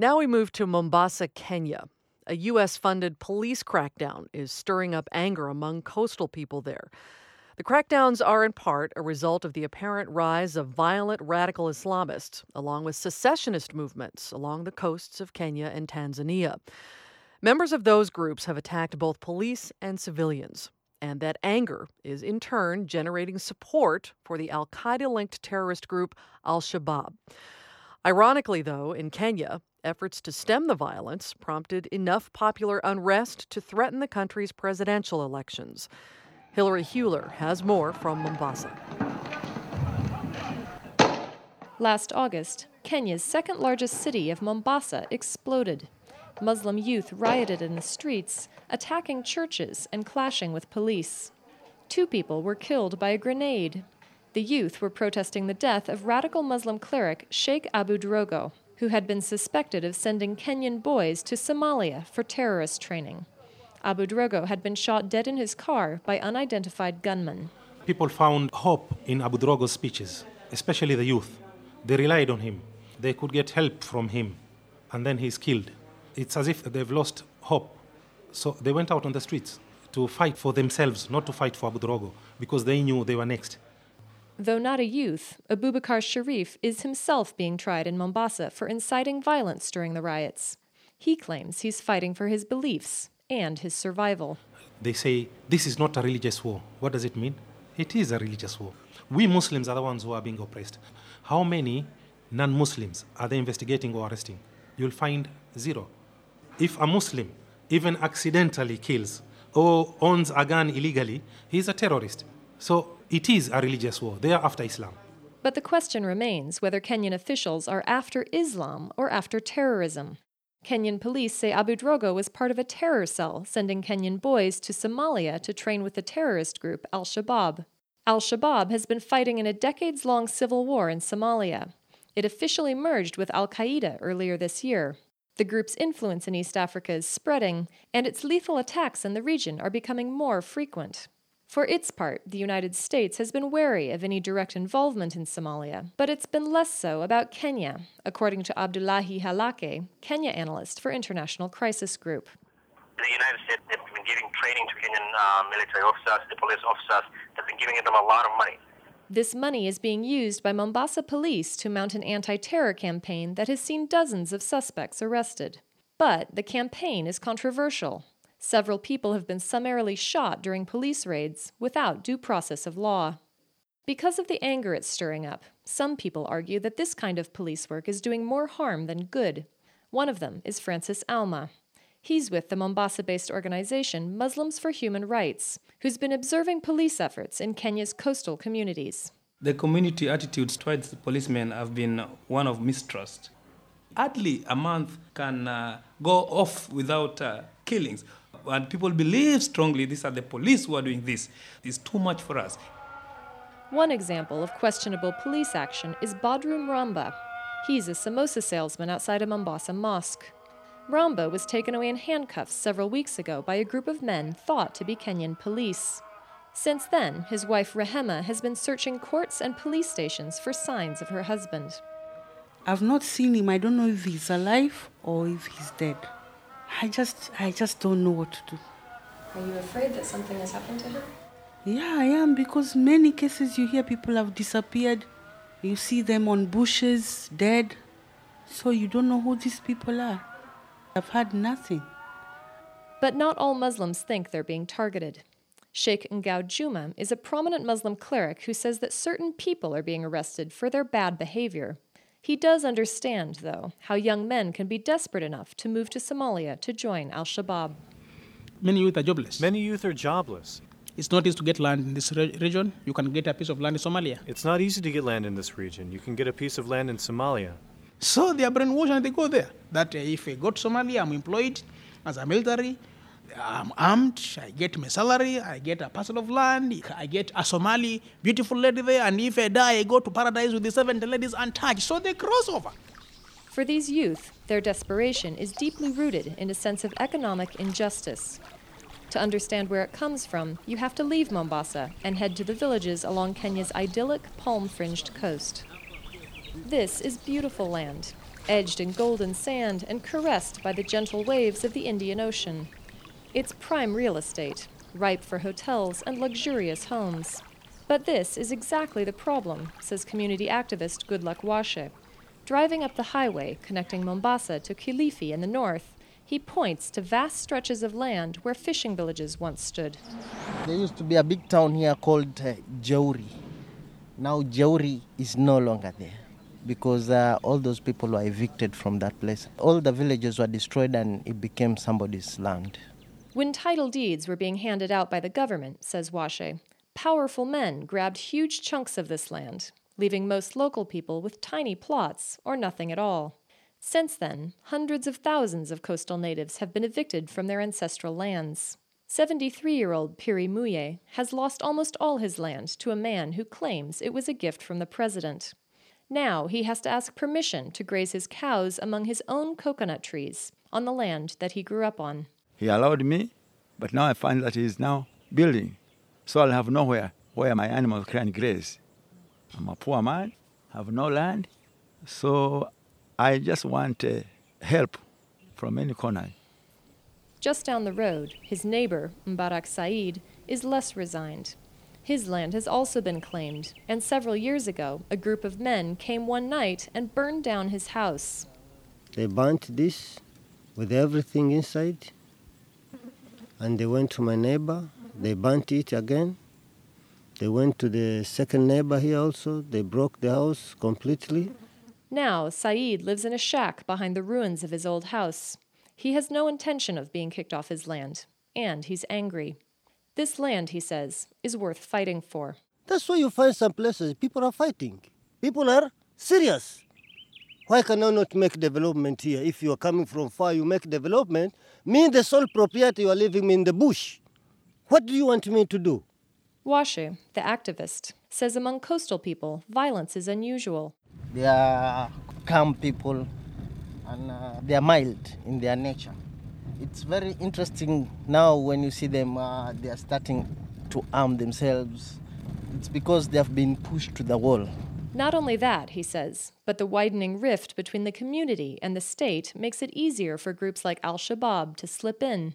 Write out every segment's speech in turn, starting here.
Now we move to Mombasa, Kenya. A U.S. funded police crackdown is stirring up anger among coastal people there. The crackdowns are in part a result of the apparent rise of violent radical Islamists, along with secessionist movements along the coasts of Kenya and Tanzania. Members of those groups have attacked both police and civilians, and that anger is in turn generating support for the Al Qaeda linked terrorist group Al Shabaab. Ironically, though, in Kenya, efforts to stem the violence prompted enough popular unrest to threaten the country's presidential elections. Hilary Heuler has more from Mombasa. Last August, Kenya's second largest city of Mombasa exploded. Muslim youth rioted in the streets, attacking churches and clashing with police. Two people were killed by a grenade. The youth were protesting the death of radical Muslim cleric Sheikh Aboud Rogo, who had been suspected of sending Kenyan boys to Somalia for terrorist training. Aboud Rogo had been shot dead in his car by unidentified gunmen. People found hope in Aboud Rogo's speeches, especially the youth. They relied on him. They could get help from him, and then he's killed. It's as if they've lost hope. So they went out on the streets to fight for themselves, not to fight for Aboud Rogo, because they knew they were next. Though not a youth, Abubakar Sharif is himself being tried in Mombasa for inciting violence during the riots. He claims he's fighting for his beliefs and his survival. They say this is not a religious war. What does it mean? It is a religious war. We Muslims are the ones who are being oppressed. How many non Muslims are they investigating or arresting? You'll find zero. If a Muslim even accidentally kills or owns a gun illegally, he's a terrorist. So it is a religious war. They are after Islam. But the question remains whether Kenyan officials are after Islam or after terrorism. Kenyan police say Aboud Rogo was part of a terror cell sending Kenyan boys to Somalia to train with the terrorist group Al Shabaab. Al Shabaab has been fighting in a decades long civil war in Somalia. It officially merged with Al Qaeda earlier this year. The group's influence in East Africa is spreading, and its lethal attacks in the region are becoming more frequent. For its part, the United States has been wary of any direct involvement in Somalia, but it's been less so about Kenya, according to Abdullahi Halakhe, Kenya analyst for International Crisis Group. The United States have been giving training to Kenyan uh, military officers, the police officers, they've been giving them a lot of money. This money is being used by Mombasa police to mount an anti terror campaign that has seen dozens of suspects arrested. But the campaign is controversial. Several people have been summarily shot during police raids without due process of law. Because of the anger it's stirring up, some people argue that this kind of police work is doing more harm than good. One of them is Francis Auma. He's with the Mombasa based organization Muslims for Human Rights, who's been observing police efforts in Kenya's coastal communities. The community attitudes towards the policemen have been one of mistrust. Hardly a month can uh, go off without uh, killings and people believe strongly these are the police who are doing this. It's too much for us. One example of questionable police action is Badrum Ramba. He's a samosa salesman outside a Mombasa mosque. Ramba was taken away in handcuffs several weeks ago by a group of men thought to be Kenyan police. Since then, his wife Rehema has been searching courts and police stations for signs of her husband. I've not seen him. I don't know if he's alive or if he's dead. I just I just don't know what to do. Are you afraid that something has happened to him? Yeah, I am because many cases you hear people have disappeared. You see them on bushes, dead. So you don't know who these people are. I've had nothing. But not all Muslims think they're being targeted. Sheikh Ngao Juma is a prominent Muslim cleric who says that certain people are being arrested for their bad behavior. He does understand, though, how young men can be desperate enough to move to Somalia to join Al Shabaab. Many youth are jobless. Many youth are jobless. It's not easy to get land in this re- region. You can get a piece of land in Somalia. It's not easy to get land in this region. You can get a piece of land in Somalia. So they are brainwashed and they go there. That uh, if I go to Somalia, I'm employed as a military. I'm armed, I get my salary, I get a parcel of land, I get a Somali beautiful lady there, and if I die, I go to paradise with the 70 ladies untouched. So they cross over. For these youth, their desperation is deeply rooted in a sense of economic injustice. To understand where it comes from, you have to leave Mombasa and head to the villages along Kenya's idyllic palm fringed coast. This is beautiful land. edged in golden sand and caressed by the gentle waves of the Indian Ocean. It's prime real estate, ripe for hotels and luxurious homes. But this is exactly the problem, says community activist Goodluck Washe. Driving up the highway connecting Mombasa to Kilifi in the north, he points to vast stretches of land where fishing villages once stood. There used to be a big town here called uh, Jauri. Now Jauri is no longer there because uh, all those people were evicted from that place. All the villages were destroyed and it became somebody's land. When title deeds were being handed out by the government, says Washe, powerful men grabbed huge chunks of this land, leaving most local people with tiny plots or nothing at all. Since then, hundreds of thousands of coastal natives have been evicted from their ancestral lands. 73 year old Piri Muye has lost almost all his land to a man who claims it was a gift from the president. Now he has to ask permission to graze his cows among his own coconut trees on the land that he grew up on. He allowed me, but now I find that he is now building. So I'll have nowhere where my animals can graze. I'm a poor man, have no land, so I just want uh, help from any corner. Just down the road, his neighbor, Mbarak Said, is less resigned. His land has also been claimed, and several years ago, a group of men came one night and burned down his house. They burnt this with everything inside, and they went to my neighbor. They burnt it again. They went to the second neighbor here also. They broke the house completely. Now, Saeed lives in a shack behind the ruins of his old house. He has no intention of being kicked off his land, and he's angry. This land, he says, is worth fighting for. That's why you find some places people are fighting. People are serious. Why can I not make development here? If you are coming from far, you make development. Me, the sole proprietor, you are leaving me in the bush. What do you want me to do? Washu, the activist, says among coastal people, violence is unusual. They are calm people and uh, they are mild in their nature. It's very interesting now when you see them, uh, they are starting to arm themselves. It's because they have been pushed to the wall. Not only that, he says, but the widening rift between the community and the state makes it easier for groups like Al Shabaab to slip in.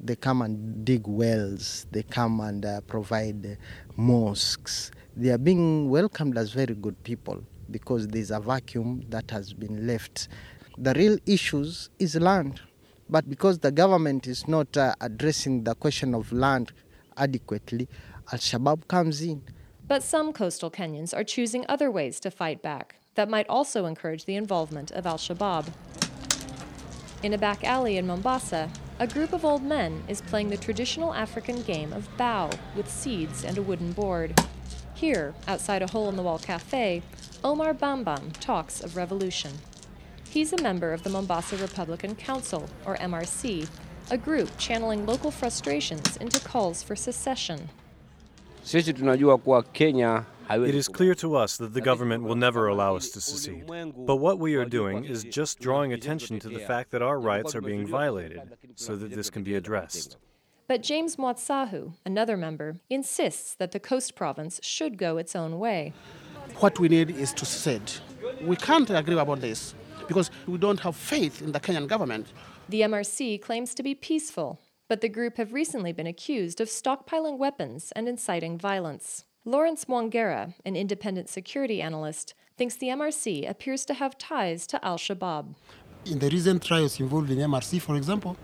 They come and dig wells, they come and uh, provide mosques. They are being welcomed as very good people because there's a vacuum that has been left. The real issues is land, but because the government is not uh, addressing the question of land adequately, Al Shabaab comes in. But some coastal Kenyans are choosing other ways to fight back that might also encourage the involvement of Al Shabaab. In a back alley in Mombasa, a group of old men is playing the traditional African game of bao with seeds and a wooden board. Here, outside a hole in the wall cafe, Omar Bambam talks of revolution. He's a member of the Mombasa Republican Council, or MRC, a group channeling local frustrations into calls for secession. Sisi tunajua kuwa Kenya It is clear to us that the government will never allow us to secede. But what we are doing is just drawing attention to the fact that our rights are being violated so that this can be addressed. But James Mwatsahu, another member, insists that the coast province should go its own way. What we need is to secede. We can't agree about this because we don't have faith in the Kenyan government. The MRC claims to be peaceful, but the group have recently been accused of stockpiling weapons and inciting violence. Lawrence Mwangera, an independent security analyst, thinks the MRC appears to have ties to Al Shabaab. In the recent trials involving MRC, for example,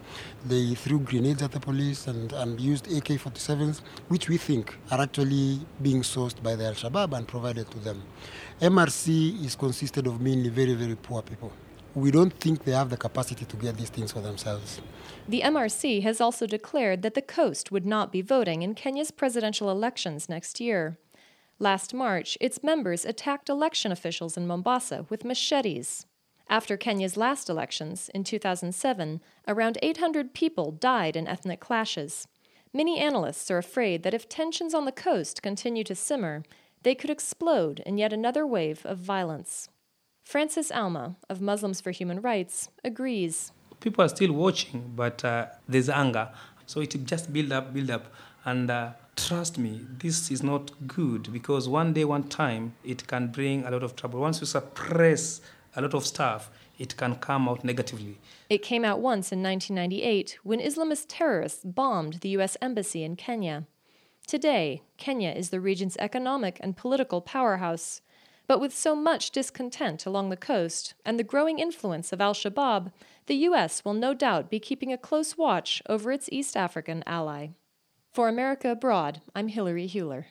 they threw grenades at the police and, and used AK 47s, which we think are actually being sourced by the Al Shabaab and provided to them. MRC is consisted of mainly very, very poor people. We don't think they have the capacity to get these things for themselves. The MRC has also declared that the coast would not be voting in Kenya's presidential elections next year. Last March, its members attacked election officials in Mombasa with machetes. After Kenya's last elections, in 2007, around 800 people died in ethnic clashes. Many analysts are afraid that if tensions on the coast continue to simmer, they could explode in yet another wave of violence. Francis Auma, of Muslims for Human Rights, agrees. People are still watching, but uh, there's anger. So it just build up, build up. And uh, trust me, this is not good because one day, one time, it can bring a lot of trouble. Once you suppress a lot of stuff, it can come out negatively. It came out once in 1998 when Islamist terrorists bombed the U.S. Embassy in Kenya. Today, Kenya is the region's economic and political powerhouse. But with so much discontent along the coast and the growing influence of al Shabaab, the U.S. will no doubt be keeping a close watch over its East African ally. For America Abroad, I'm Hilary Heuler.